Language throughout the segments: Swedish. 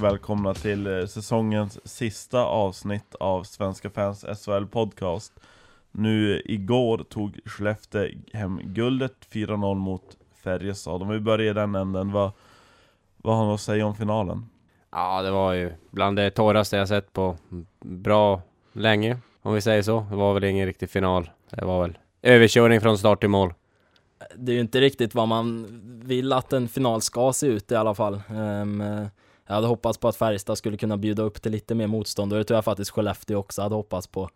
välkomna till eh, säsongens sista avsnitt av Svenska fans SHL podcast. Nu igår tog Skellefteå hem guldet 4-0 mot Färjestad. Om vi börjar i den änden, vad, vad har ni att säga om finalen? Ja, det var ju bland det torraste jag sett på bra länge, om vi säger så. Det var väl ingen riktig final. Det var väl överkörning från start till mål. Det är ju inte riktigt vad man vill att en final ska se ut i alla fall. Um, jag hade hoppats på att Färjestad skulle kunna bjuda upp till lite mer motstånd och det tror jag faktiskt Skellefteå också hade hoppats på.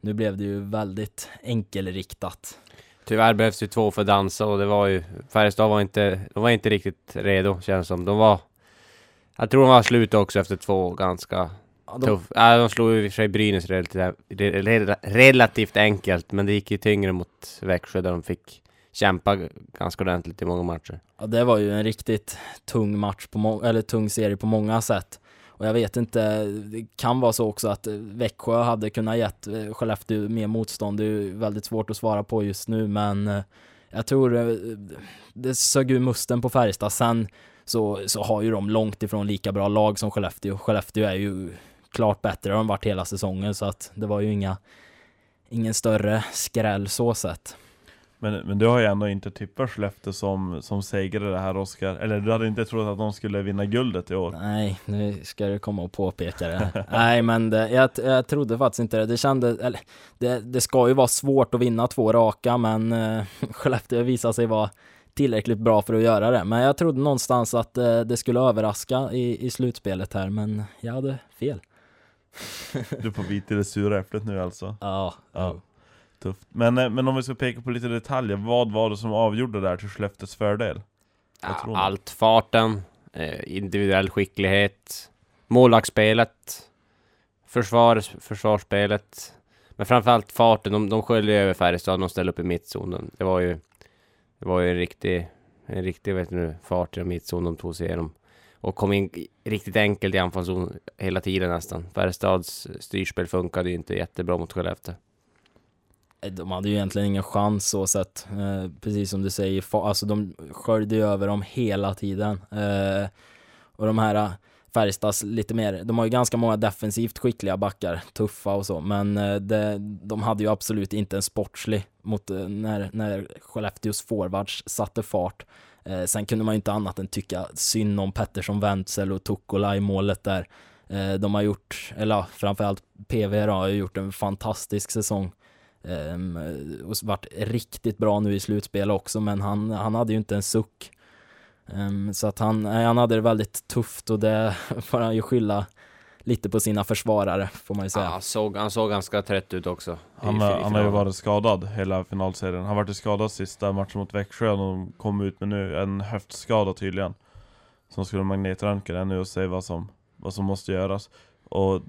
Nu blev det ju väldigt enkelriktat. Tyvärr behövs ju två för att dansa och det var ju Färjestad var inte, de var inte riktigt redo känns som. De var Jag tror de var slut också efter två ganska ja, de... Ja, de slog i och för sig Brynäs relativt, relativt enkelt men det gick ju tyngre mot Växjö där de fick kämpa ganska ordentligt i många matcher. Ja, det var ju en riktigt tung match på eller tung serie på många sätt. Och jag vet inte, det kan vara så också att Växjö hade kunnat gett eh, Skellefteå mer motstånd. Det är ju väldigt svårt att svara på just nu, men eh, jag tror eh, det sög ur musten på Färjestad. Sen så, så har ju de långt ifrån lika bra lag som Skellefteå. Skellefteå är ju klart bättre, har de varit hela säsongen, så att det var ju inga, ingen större skräll så sett. Men, men du har ju ändå inte tippat Skellefteå som, som segrare det här Oskar Eller du hade inte trott att de skulle vinna guldet i år? Nej, nu ska du komma och påpeka det Nej men det, jag, jag trodde faktiskt inte det Det kändes, eller det, det ska ju vara svårt att vinna två raka men uh, Skellefteå visade sig vara tillräckligt bra för att göra det Men jag trodde någonstans att uh, det skulle överraska i, i slutspelet här men jag hade fel Du får bita i det sura äpplet nu alltså? Ja, ja. Tufft. Men, eh, men om vi ska peka på lite detaljer, vad var det som avgjorde där till Skellefteås fördel? Ja, allt farten, eh, individuell skicklighet, målvaktsspelet, försvar, försvarsspelet. Men framförallt farten, de, de sköljde över Färjestad, de ställde upp i mittzonen. Det var ju, det var ju en riktig, en riktig vet nu, fart i mittzon de tog sig igenom. Och kom in riktigt enkelt i anfallszon hela tiden nästan. Färjestads styrspel funkade ju inte jättebra mot Skellefteå. Eh, de hade ju egentligen ingen chans så sett. Eh, precis som du säger, alltså de sköljde ju över dem hela tiden. Eh, och de här eh, Färjestads lite mer, de har ju ganska många defensivt skickliga backar, tuffa och så, men eh, det, de hade ju absolut inte en sportslig mot eh, när, när Skellefteås forwards satte fart. Eh, sen kunde man ju inte annat än tycka synd om Pettersson, Wenzel och Tukkola i målet där. de har gjort, eller framförallt PV då, har gjort en fantastisk säsong. Um, och varit riktigt bra nu i slutspel också, men han, han hade ju inte en suck. Um, så att han, han hade det väldigt tufft och det får han ju skylla lite på sina försvarare, får man ju säga. Ja, han, såg, han såg ganska trött ut också. Han, i, i han har ju varit skadad hela finalserien. Han har varit skadad sista matchen mot Växjö och de kom ut med nu en höftskada tydligen. Som skulle magnetröntga nu och se vad som, vad som måste göras. Och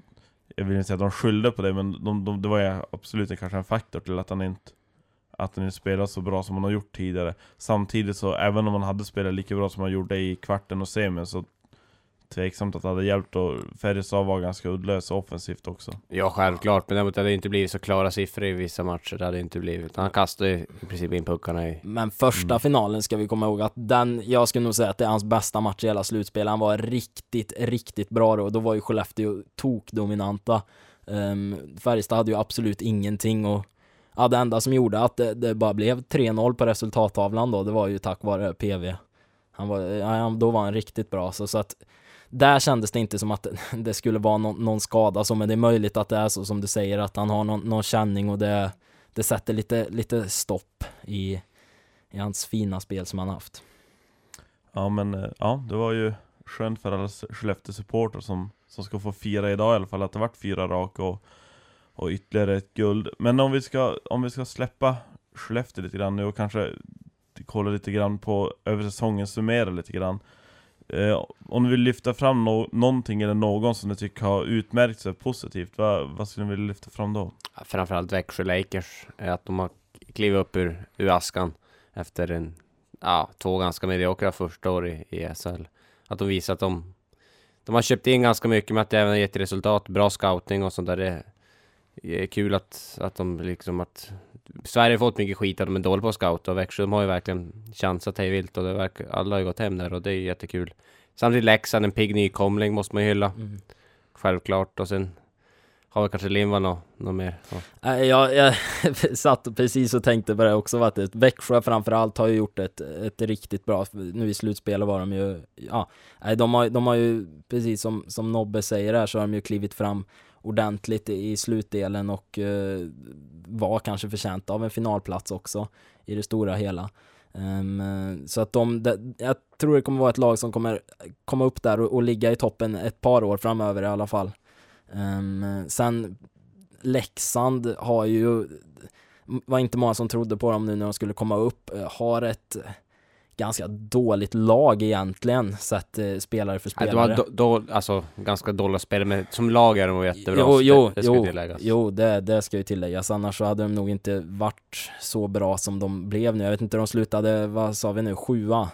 jag vill inte säga att de skyllde på det, men de, de, det var ju absolut kanske en faktor till att han inte att han inte spelar så bra som han har gjort tidigare. Samtidigt så, även om han hade spelat lika bra som han gjorde i kvarten och semin så tveksamt att det hade hjälpt och Färjestad var ganska uddlös offensivt också. Ja, självklart. Men däremot hade det inte blivit så klara siffror i vissa matcher. Det hade inte blivit. Han kastade i princip in puckarna i... Men första mm. finalen ska vi komma ihåg att den, jag skulle nog säga att det är hans bästa match i hela slutspelet. Han var riktigt, riktigt bra då. Då var ju Skellefteå tokdominanta. Um, Färjestad hade ju absolut ingenting och ja, det enda som gjorde att det, det bara blev 3-0 på resultattavlan då, det var ju tack vare PV. Han var, ja, då var han riktigt bra så, så att där kändes det inte som att det skulle vara någon, någon skada så, men det är möjligt att det är så som du säger, att han har någon, någon känning och det, det sätter lite, lite stopp i, i hans fina spel som han haft. Ja men, eh, ja det var ju skönt för alla Skellefteå-supportrar som, som ska få fira idag i alla fall, att det vart fyra raka och, och ytterligare ett guld. Men om vi ska, om vi ska släppa Skellefteå lite grann nu och kanske kolla lite grann på över säsongen, summera lite grann. Eh, om du vill lyfta fram no någonting eller någon som du tycker har utmärkt sig positivt, vad, vad skulle du vilja lyfta fram då? Framförallt Växjö Lakers, eh, att de har klivit upp ur, ur askan efter en, ja, två ganska mediokra första år i, i SHL. Att de visar att de, de har köpt in ganska mycket med att det även har gett resultat, bra scouting och sånt där. Det, det är kul att, att de liksom att Sverige har fått mycket skit att de är dåliga på scout och Växjö de har ju verkligen chansat hej vilt och det verkar, alla har ju gått hem där och det är jättekul. Samtidigt Leksand, en pigg nykomling måste man ju hylla. Mm. Självklart. Och sen har vi kanske Lindvall något, något mer. Ja. Nej, Jag, jag satt precis och tänkte på det också, att Växjö framförallt har ju gjort ett, ett riktigt bra, nu i slutspelet var de ju, ja, de har, de har ju, precis som, som Nobbe säger här, så har de ju klivit fram ordentligt i, slutdelen och eh, var kanske förtjänt av en finalplats också i det stora hela. Um, så att de, de, jag tror det kommer vara ett lag som kommer komma upp där och, och ligga i toppen ett par år framöver i alla fall. Um, sen Leksand har ju, var inte många som trodde på dem nu när de skulle komma upp, eh, har ett ganska dåligt lag egentligen, sett eh, spelare för Nej, spelare. de har då, då, alltså ganska dåliga spelare, men som lag är de jättebra. Jo, jo, det, det ska jo, tilläggas. jo det, det ska ju tilläggas, annars så hade de nog inte varit så bra som de blev nu. Jag vet inte, de slutade, vad sa vi nu, sjua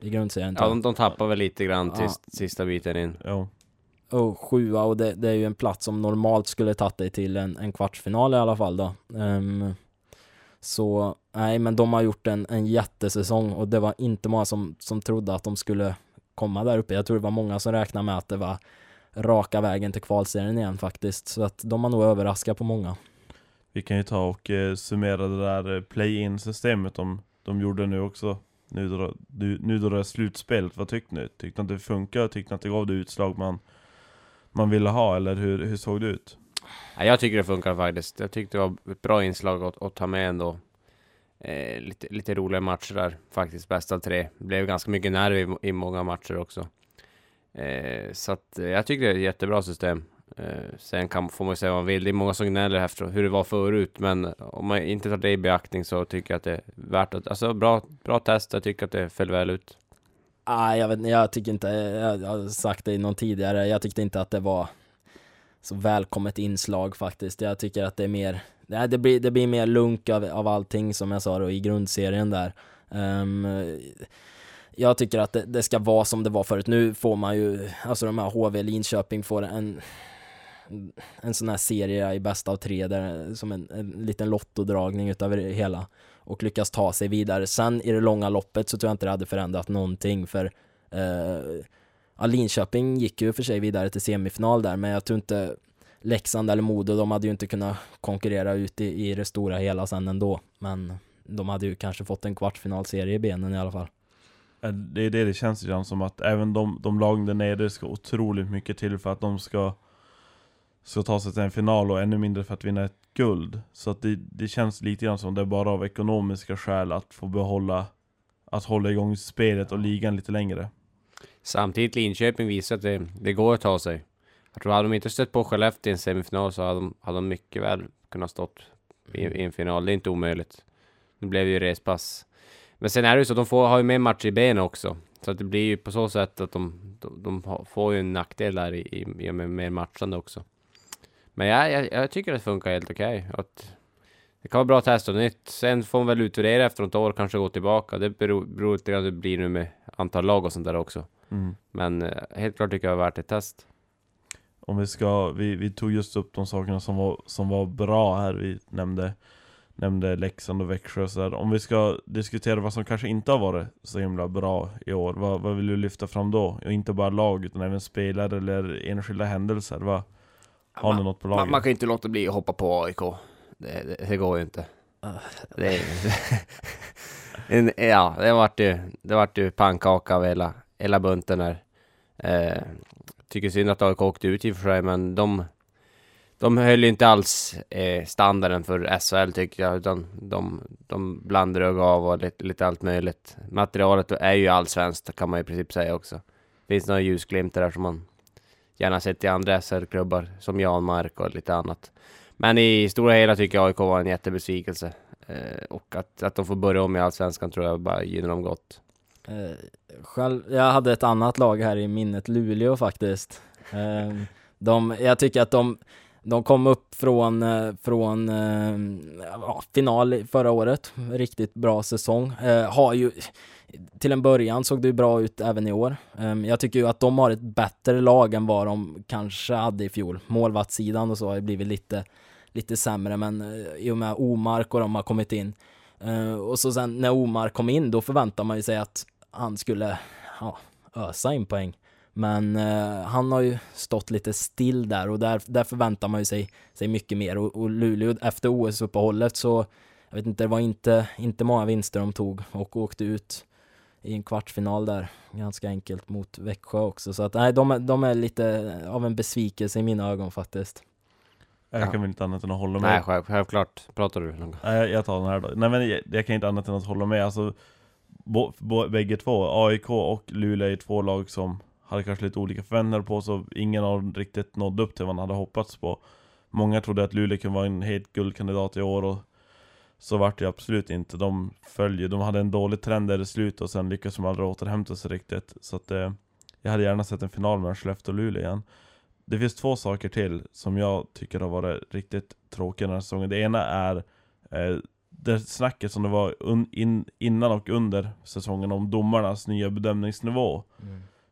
i grundserien? Ja, de, de tappar väl lite grann Ja. sist, sista biten in. Jo. Oh, sjua och det, det är ju en plats som normalt skulle tagit dig till en, en kvartsfinal i alla fall då. Ehm, så nej, men de har gjort en, en jättesäsong och det var inte många som, som trodde att de skulle komma där uppe. Jag tror det var många som räknade med att det var raka vägen till kvalserien igen faktiskt. Så att de har nog överraskat på många. Vi kan ju ta och eh, summera det där eh, play-in systemet de, de gjorde nu också. Nu då, nu, nu då det är slutspelet, vad tyckte ni? Tyckte ni att det funkar? Tyckte ni att det gav det utslag man, man ville ha? Eller hur, hur såg det ut? Ja, jag tycker det funkar faktiskt. Jag tyckte det var ett bra inslag att, att ta med ändå. Eh, lite, lite roliga matcher där faktiskt, bästa tre. Det blev ganska mycket nerv i, i många matcher också. Eh, så att eh, jag tycker det är ett jättebra system. Eh, sen kan, får man ju säga vad man vill. Det är många som gnäller efter hur det var förut, men om man inte tar det i beaktning så tycker jag att det är värt att... Alltså bra, bra test, jag tycker att det föll väl ut. Ah, jag vet jag tycker inte, jag har sagt det i någon tidigare, jag tyckte inte att det var så välkommet inslag faktiskt. Jag tycker att det är mer, nej, det blir, det blir mer lunk av, av allting som jag sa då i grundserien där. Um, jag tycker att det, det ska vara som det var förut. Nu får man ju, alltså de här HV Linköping får en en sån här serie i bästa av tre, där, som en, en liten lottodragning utav det hela och lyckas ta sig vidare. Sen i det långa loppet så tror jag inte det hade förändrat någonting för eh, ja, Linköping gick ju för sig vidare till semifinal där men jag tror inte Leksand eller Modo, de hade ju inte kunnat konkurrera ut i, i det stora hela sen ändå. Men de hade ju kanske fått en kvartsfinalserie i benen i alla fall. Det är det det känns grann som att även de, de lagen där nere ska otroligt mycket till för att de ska Ska ta sig till en final och ännu mindre för att vinna ett guld Så att det, det känns lite grann som det är bara av ekonomiska skäl att få behålla Att hålla igång spelet och ligan lite längre Samtidigt Linköping visar att det, det går att ta sig. Jag tror hade de inte stött på Skellefteå i en semifinal så hade de, hade de mycket väl kunnat stått i, i en final. Det är inte omöjligt. Nu blev det ju respass. Men sen är det ju så, de får, har ju med match i benen också. Så att det blir ju på så sätt att de, de, de får ju en nackdel där i, i, och med mer matchande också. Men jag, jag, jag tycker det funkar helt okej. Att Det kan vara bra att testa nytt. Sen får man väl utvärdera efter något år, kanske gå tillbaka. Det beror, beror lite grann hur det blir nu med antal lag och sånt där också. mm. Men eh, helt klart tycker jag det är värt ett test. Om vi ska, vi, vi tog just upp de sakerna som var, som var bra här, vi nämnde Nämnde Leksand och Växjö och så där. Om vi ska diskutera vad som kanske inte har varit så himla bra i år, vad, vad vill du lyfta fram då? Och inte bara lag, utan även spelare eller enskilda händelser, vad, har ni något på Man, laget? man kan ju inte låta bli att hoppa på AIK. Det, det, det går ju inte. Det, ja, det vart ju, det vart ju pannkaka av hela, hela bunten där. Eh, tycker synd att AIK åkte ut i och för sig, men de, de höll ju inte alls eh, standarden för SHL tycker jag, utan de, de blandade och gav och lite, lite allt möjligt. Materialet är ju allsvenskt kan man i princip säga också. Finns några ljusglimtar där som man gärna sett i andra SHL-klubbar, som Janmark och lite annat. Men i stora hela tycker jag AIK var en jättebesvikelse. Eh, och att, att de får börja om i Allsvenskan tror jag bara gynnar dem gott. Eh, själv, jag hade ett annat lag här i minnet, Luleå faktiskt. Eh, de, jag tycker att de, de kom upp från, eh, från eh, ja, final förra året, riktigt bra säsong. Eh, har ju, till en början såg det ju bra ut även i år. Ehm, jag tycker ju att de har ett bättre lag än vad de kanske hade i fjol. Målvaktssidan och så har ju blivit lite, lite sämre, men eh, i och med Omark och de har kommit in och så sen när Omar kom in, då förväntar man ju sig att han skulle, ja, ösa in poäng. Men eh, han har ju stått lite still där och där, där förväntar man ju sig, sig mycket mer. Och, och Luleå efter OS-uppehållet så, jag vet inte, det var inte, inte många vinster de tog och åkte ut i en kvartsfinal där, ganska enkelt mot Växjö också. Så att nej, de, är- de är lite av en besvikelse i mina ögon faktiskt. Jag Ja. kan väl inte annat än att hålla med. Nej, själv, självklart. Pratar du? Nej, jag- jag tar den här då. Nej men jag, jag kan inte annat än att hålla med. Alltså, bo, bo, bägge två, AIK och Luleå är två lag som hade kanske lite olika förväntningar på så ingen av dem riktigt nådde upp till vad man hade hoppats på. Många trodde att Luleå kunde vara en helt guldkandidat i år och så vart det absolut inte. De följer, de hade en dålig trend där i slutet och sen lyckades de aldrig återhämta sig riktigt. Så att eh, jag hade gärna sett en final mellan Skellefteå och Luleå igen. Det finns två saker till som jag tycker har varit riktigt tråkiga den här säsongen. Det ena är eh, det snacket som det var in, innan och under säsongen om domarnas nya bedömningsnivå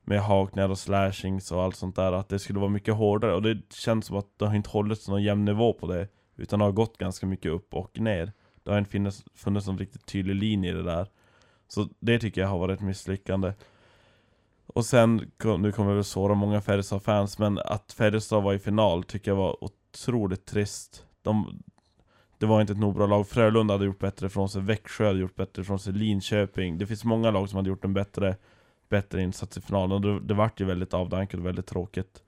med hakningar och slashings och allt sånt där, att det skulle vara mycket hårdare och det känns som att det har inte hållits någon jämn nivå på det utan det har gått ganska mycket upp och ner. Det har inte funnits, funnits någon riktigt tydlig linje i det där. Så det tycker jag har varit ett misslyckande. Och sen, nu kommer jag väl såra många Färjestad-fans, men att Färjestad var i final tycker jag var otroligt trist. De, det var inte ett nog bra lag. Frölunda hade gjort bättre från sig, Växjö hade gjort bättre från sig, Linköping. Det finns många lag som hade gjort en bättre, bättre insats i finalen. Och det, det vart ju väldigt avdankat och väldigt tråkigt.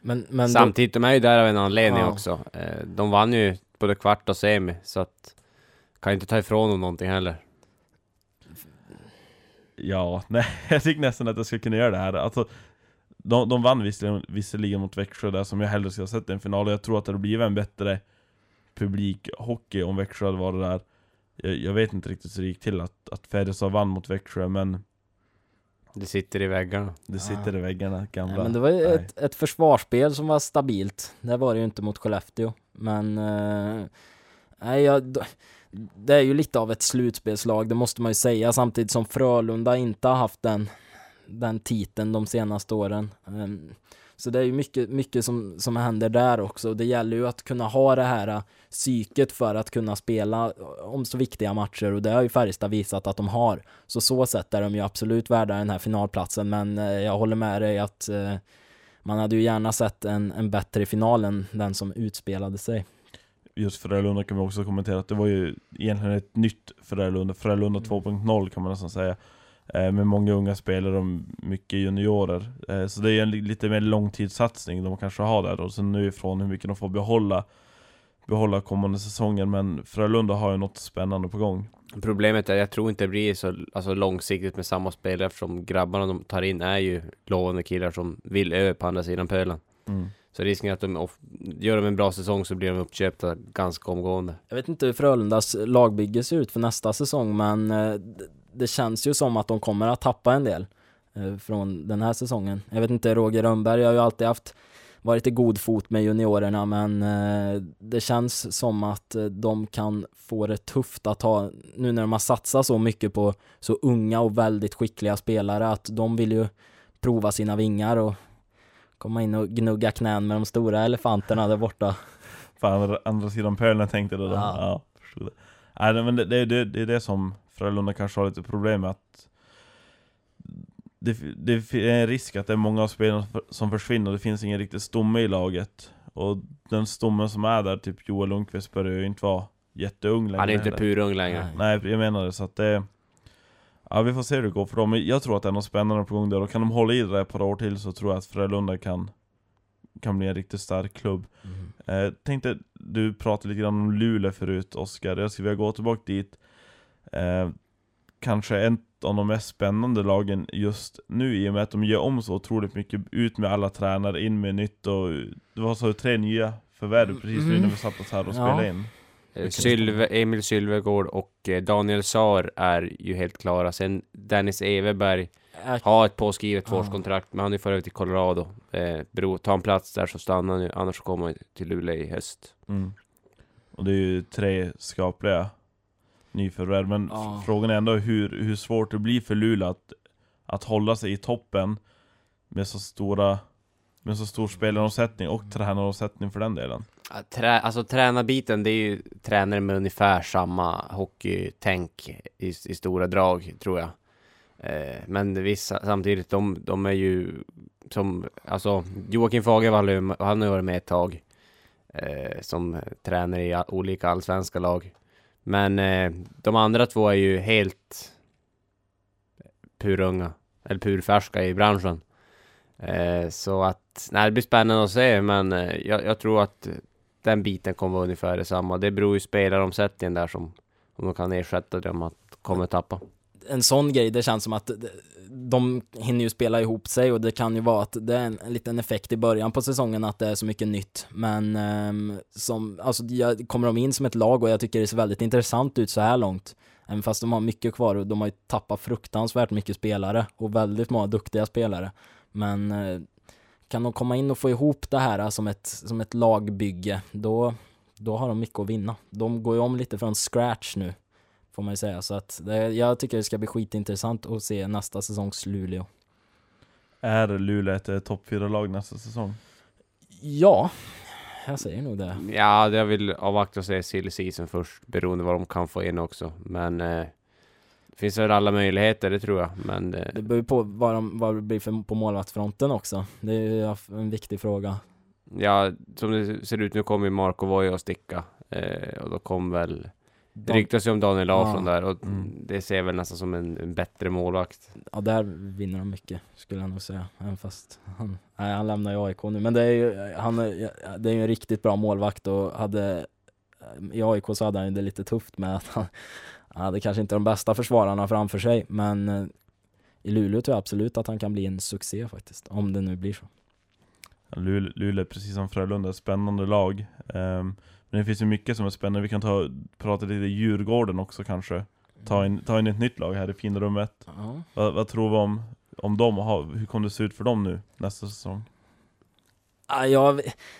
Men, men Samtidigt, de är ju där av en anledning Ja. också. Eh, De vann ju både kvart och semi, så att kan inte ta ifrån dem någonting heller. Ja, nej, jag tycker nästan att jag ska kunna göra det här. Alltså, de, de vann visserligen, visserligen mot Växjö där som jag hellre skulle ha sett i en final. Och jag tror att det hade blivit en bättre publikhockey om Växjö hade varit där. Jag, jag vet inte riktigt hur det gick till att, att Färjestad vann mot Växjö, men Det sitter i väggarna. det sitter i väggarna, gamla. Nej, men det var ju ett, ett försvarsspel som var stabilt. Det var det ju inte mot Skellefteå. Men eh, nej, jag, det är ju lite av ett slutspelslag, det måste man ju säga. Samtidigt som Frölunda inte har haft den, den titeln de senaste åren. Ehm, så det är ju mycket, mycket som, som händer där också. Det gäller ju att kunna ha det här eh, psyket för att kunna spela om så viktiga matcher och det har ju Färjestad visat att de har. Så så sätt är de ju absolut värda den här finalplatsen men eh, jag håller med dig att man hade ju gärna sett en, en bättre final än den som utspelade sig. Just Frölunda kan vi också kommentera att det var ju egentligen ett nytt Frölunda, Frölunda Mm. 2.0 kan man nästan säga. Eh, med många unga spelare och mycket juniorer. Eh, så det är en li- lite mer långtidssatsning de kanske har där och sen nu ifrån hur mycket de får behålla behålla kommande säsongen men Frölunda har ju något spännande på gång. Problemet är, jag tror inte det blir så alltså, långsiktigt med samma spelare eftersom grabbarna de tar in är ju lovande killar som vill över på andra sidan pölen. Så risken är att de, gör de en bra säsong så blir de uppköpta ganska omgående. Jag vet inte hur Frölundas lagbygge ser ut för nästa säsong men eh, det känns ju som att de kommer att tappa en del eh, från den här säsongen. Jag vet inte, Roger Rönnberg har ju alltid haft varit i god fot med juniorerna men eh, det känns som att eh, de kan få det tufft att ha, nu när de har satsat så mycket på så unga och väldigt skickliga spelare att de vill ju prova sina vingar och komma in och gnugga knän med de stora elefanterna där borta. På andra, andra sidan pölen tänkte du då? Ja. Ja, förstod det. Nej men det, det, det, det är det som Frölunda kanske har lite problem med att det, det är en risk att det är många av spelarna som försvinner och det finns ingen riktig stomme i laget. Och den stommen som är där, typ Joel Lundqvist börjar ju inte vara jätteung längre Han är inte purung längre. Nej. Jag menar det, så att det... Ja, vi får se hur det går för dem. Men jag tror att det är något spännande på gång där, och kan de hålla i det där ett par år till så tror jag att Frölunda kan, kan bli en riktigt stark klubb. Eh, tänkte, du pratade lite grann om Luleå förut, Oskar. Jag skulle vilja gå tillbaka dit. Eh, kanske en av de mest spännande lagen just nu i och med att de gör om så otroligt mycket. Ut med alla tränare, in med nytt och det var så tre nya förvärv precis nu Mm. när vi satt oss här och Ja. spelade in. Eh, Sylve, Emil Sylvegård och eh, Daniel Saar är ju helt klara. Sen Dennis Everberg har ett påskrivet Ja. tvåårskontrakt, men han är för övrigt till Colorado. Eh, bero, tar han plats där så stannar han ju, annars kommer han till Luleå i höst. Mm. Och det är ju tre skapliga nyförvärv, men Ja. frågan är ändå hur, hur svårt det blir för Luleå att, att hålla sig i toppen med så stora med så stor spelaromsättning och tränaromsättning för den delen. Ja, Trä, alltså tränarbiten, det är ju tränare med ungefär samma hockeytänk i, i stora drag, tror jag. Eh, men vissa, samtidigt, de, de är ju som, alltså Joakim Fagervall, han har varit med ett tag. Eh, som tränare i olika allsvenska lag. Men eh, de andra två är ju helt purunga, eller purfärska i branschen. Eh, så att, nej, det blir spännande att se, men eh, jag, jag tror att den biten kommer vara ungefär detsamma. Det beror ju spelaromsättningen där som, om de kan ersätta det om att kommer tappa en sån grej, det känns som att de hinner ju spela ihop sig och det kan ju vara att det är en, en liten effekt i början på säsongen att det är så mycket nytt. Men ehm, som, alltså jag, kommer de in som ett lag och jag tycker det ser väldigt intressant ut så här långt. Även fast de har mycket kvar och de har ju tappat fruktansvärt mycket spelare och väldigt många duktiga spelare. Men eh, kan de komma in och få ihop det här eh, som ett, som ett lagbygge, då, då har de mycket att vinna. De går ju om lite från scratch nu får man ju säga. Så att det, jag tycker det ska bli skitintressant att se nästa säsongs Luleå. Är Luleå ett eh, topp 4-lag nästa säsong? Ja, jag säger nog det. Ja, jag vill avvakta och se silly season först, beroende vad de kan få in också. Men eh, det finns väl alla möjligheter, det tror jag. Men eh, Det beror på vad, de, vad det blir för, på målvaktsfronten också. Det är en viktig fråga. ja, som det ser ut nu kommer ju Marco Voja att sticka. Eh, och då kommer väl Det De, ryktas ju om Daniel Larsson Ja. där och Mm. det ser jag väl nästan som en, en bättre målvakt. ja, där vinner de mycket, skulle jag nog säga. Även fast han, nej, han lämnar ju AIK nu. Men det är ju, han är, det är ju en riktigt bra målvakt och hade i AIK så hade han ju det lite tufft med att han, han hade kanske inte de bästa försvararna framför sig. Men eh, i Luleå tror jag absolut att han kan bli en succé faktiskt. Om det nu blir så. Luleå, Luleå är precis som Frölunda, spännande lag. Ehm, men det finns ju mycket som är spännande. Vi kan ta, prata lite Djurgården också kanske. Ta in, ta in ett nytt lag här i finrummet. Ja. Vad, vad tror vi om, om dem? och ha- Hur kommer det se ut för dem nu nästa säsong? Ah, ja,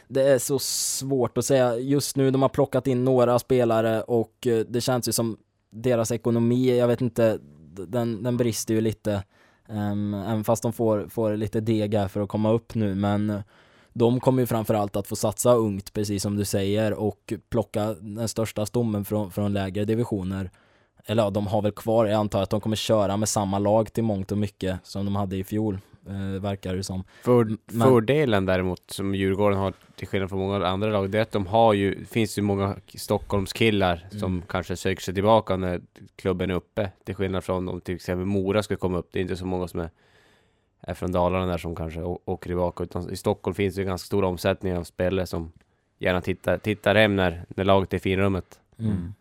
det är så svårt att säga. Just nu, de har plockat in några spelare och eh, det känns ju som deras ekonomi, jag vet inte, den, den brister ju lite. Um, även fast de får, får lite deg här för att komma upp nu, men eh, de kommer ju framförallt att få satsa ungt, precis som du säger, och plocka den största stommen från, från lägre divisioner. Eller ja, de har väl kvar, jag antar att de kommer köra med samma lag till mångt och mycket som de hade i fjol, eh, verkar det som. För, Men- Fördelen däremot som Djurgården har till skillnad från många andra lag, det är att de har ju, finns ju många Stockholmskillar som Mm. kanske söker sig tillbaka när klubben är uppe. Till skillnad från om till exempel Mora skulle komma upp. Det är inte så många som är, är från Dalarna där som kanske åker tillbaka. Utan i Stockholm finns det ju ganska stor omsättning av spelare som gärna tittar, tittar hem när, när laget är i finrummet. Mm.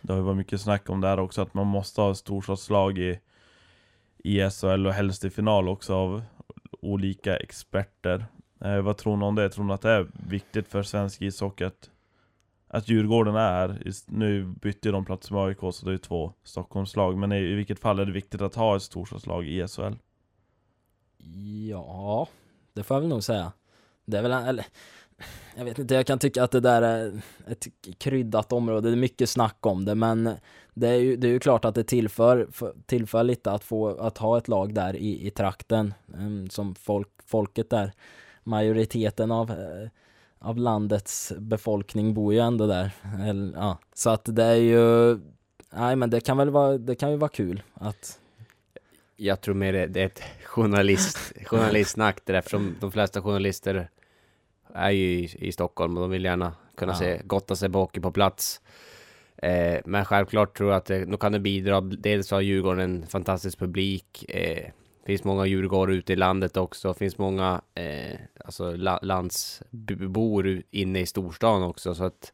Det har ju varit mycket snack om det här också, att man måste ha ett storstadslag i, i SHL och helst i final också av olika experter. Eh, vad tror ni om det? Tror ni att det är viktigt för svensk ishockey att, att Djurgården är här? Nu bytte de plats med AIK så det är två Stockholmslag, men i, i vilket fall är det viktigt att ha ett storstadslag i SHL? Ja, det får jag väl nog säga. Det är väl, eller, jag vet inte, jag kan tycka att det där är ett kryddat område, det är mycket snack om det, men det är ju, det är ju klart att det tillför, tillför lite att få, att ha ett lag där i, i trakten, ehm, som folk, folket där, majoriteten av, eh, av landets befolkning bor ju ändå där. Eller, ja. Så att det är ju, nej men det kan väl vara, det kan ju vara kul att jag tror mer det, det är ett journalist, journalistsnack där eftersom de flesta journalister är ju i, i Stockholm och de vill gärna kunna Ja. se, gotta sig på hockey på plats. Eh, men självklart tror jag att det, då kan det bidra. Dels har Djurgården en fantastisk publik. Eh, finns många djurgårdar ute i landet också. finns många eh, alltså la, landsbor inne i storstan också. Så att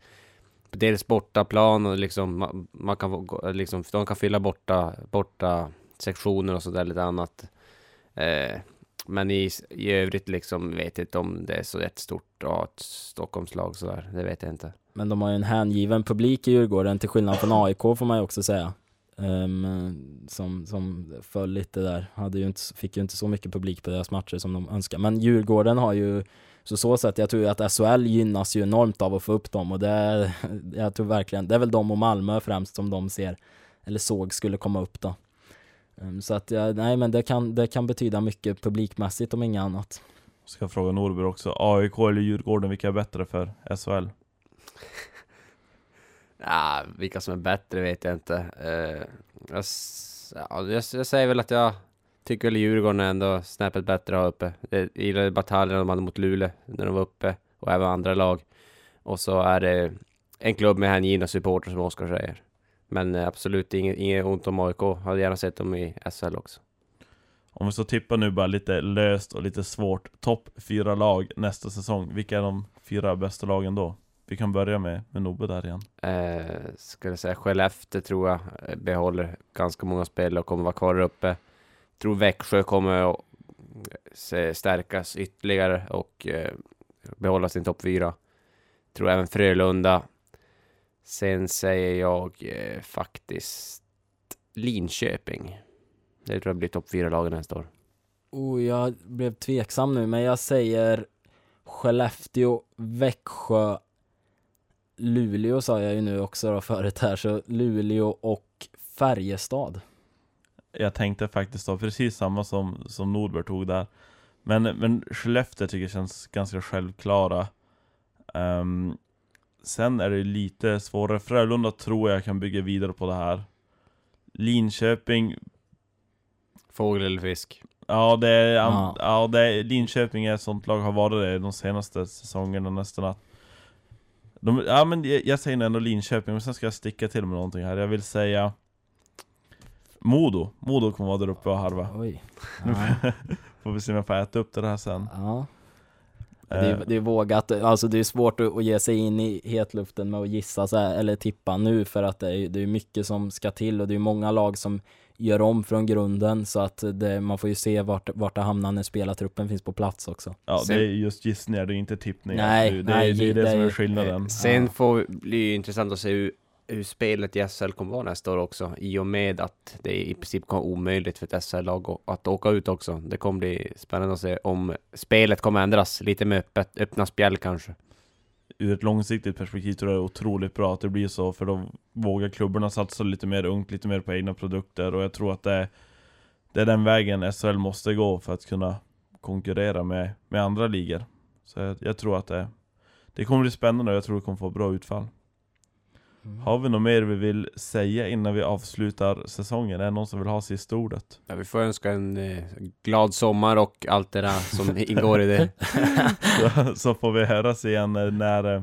dels bortaplan och liksom man, man kan liksom, de kan fylla borta, borta sektioner och sådär lite annat. Eh, men i, i övrigt liksom vet jag inte om det är så jättestort att ha ett Stockholmslag sådär. Det vet jag inte. Men de har ju en hängiven publik i Djurgården till skillnad från AIK får man ju också säga. Ehm, som, som föll lite där. Hade ju inte, fick ju inte så mycket publik på deras matcher som de önskar. Men Djurgården har ju så så sätt, jag tror ju att SHL gynnas ju enormt av att få upp dem och det är, jag tror verkligen, det är väl de och Malmö främst som de ser, eller såg skulle komma upp då. Ehm, så att, ja, nej men det kan, det kan betyda mycket publikmässigt om inget annat. Ska fråga Norberg också, AIK eller Djurgården, vilka är bättre för SHL? Ja, vilka som är bättre vet jag inte. Eh, jag ja, jag, jag säger väl att jag tycker väl Djurgården är ändå snäppet bättre här uppe. Jag gillade bataljen de hade mot Luleå när de var uppe och även andra lag. Och så är det en klubb med hängivna supportrar som Oskar säger. Men eh, absolut inget, inget ont om AIK. Hade gärna sett dem i SHL också. Om vi så tippar nu bara lite löst och lite svårt Topp fyra lag nästa säsong Vilka är de fyra bästa lagen då? Vi kan börja med, med Nobbe där igen Eh, skulle säga Skellefteå tror jag eh, behåller ganska många spel och kommer vara kvar där uppe. Tror Växjö kommer att se- stärkas ytterligare och eh, behålla sin topp fyra. Tror även Frölunda. Sen säger jag eh, faktiskt Linköping. Det tror jag blir topp fyra lagen nästa år. Oh, jag blev tveksam nu, men jag säger Skellefteå, Växjö, Luleå sa jag ju nu också då förut här, så Luleå och Färjestad. Jag tänkte faktiskt då precis samma som, som Nordberg tog där Men, men Skellefteå tycker jag känns ganska självklara Ehm, Sen är det lite svårare Frölunda tror jag kan bygga vidare på det här Linköping Fågel eller fisk? Ja, det är, Ja. ja. det är, Linköping är ett sånt lag, har varit det de senaste säsongerna nästan att de, Ja men jag, jag säger ändå Linköping, men sen ska jag sticka till med någonting här Jag vill säga Modo, Modo kommer vara där uppe och harva Oj. Ja. Får vi se om jag får äta upp det här sen ja. Det Eh, är, det är vågat, alltså det är svårt att, ge sig in i hetluften med att gissa så här, eller tippa nu för att det är, det är mycket som ska till och det är många lag som gör om från grunden så att det, man får ju se vart, vart det hamnar när spelartruppen finns på plats också. Ja, Sen- det är just gissningar, det är inte tippningar Nej, det, det, nej, det är det, det som är skillnaden Sen Ja. får bli ju intressant att se hur, hur spelet i SHL kommer vara nästa år också. I och med att det i princip kommer vara omöjligt för ett SHL-lag att åka ut också. Det kommer bli spännande att se om spelet kommer ändras. Lite med öppet, öppna spjäll kanske. Ur ett långsiktigt perspektiv tror jag det är otroligt bra att det blir så För då vågar klubbarna satsa lite mer ungt, lite mer på egna produkter Och jag tror att det är, det är den vägen SHL måste gå för att kunna konkurrera med, med andra ligor Så jag, jag tror att det, det kommer bli spännande och jag tror det kommer få bra utfall har vi något mer vi vill säga innan vi avslutar säsongen? Är det någon som vill ha sista ordet? Ja, vi får önska en eh, glad sommar och allt det där som ingår i det. så, så får vi höras igen eh, när eh,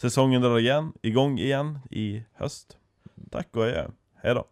säsongen drar igen, igång igen i höst. Tack och adjö. Hej då.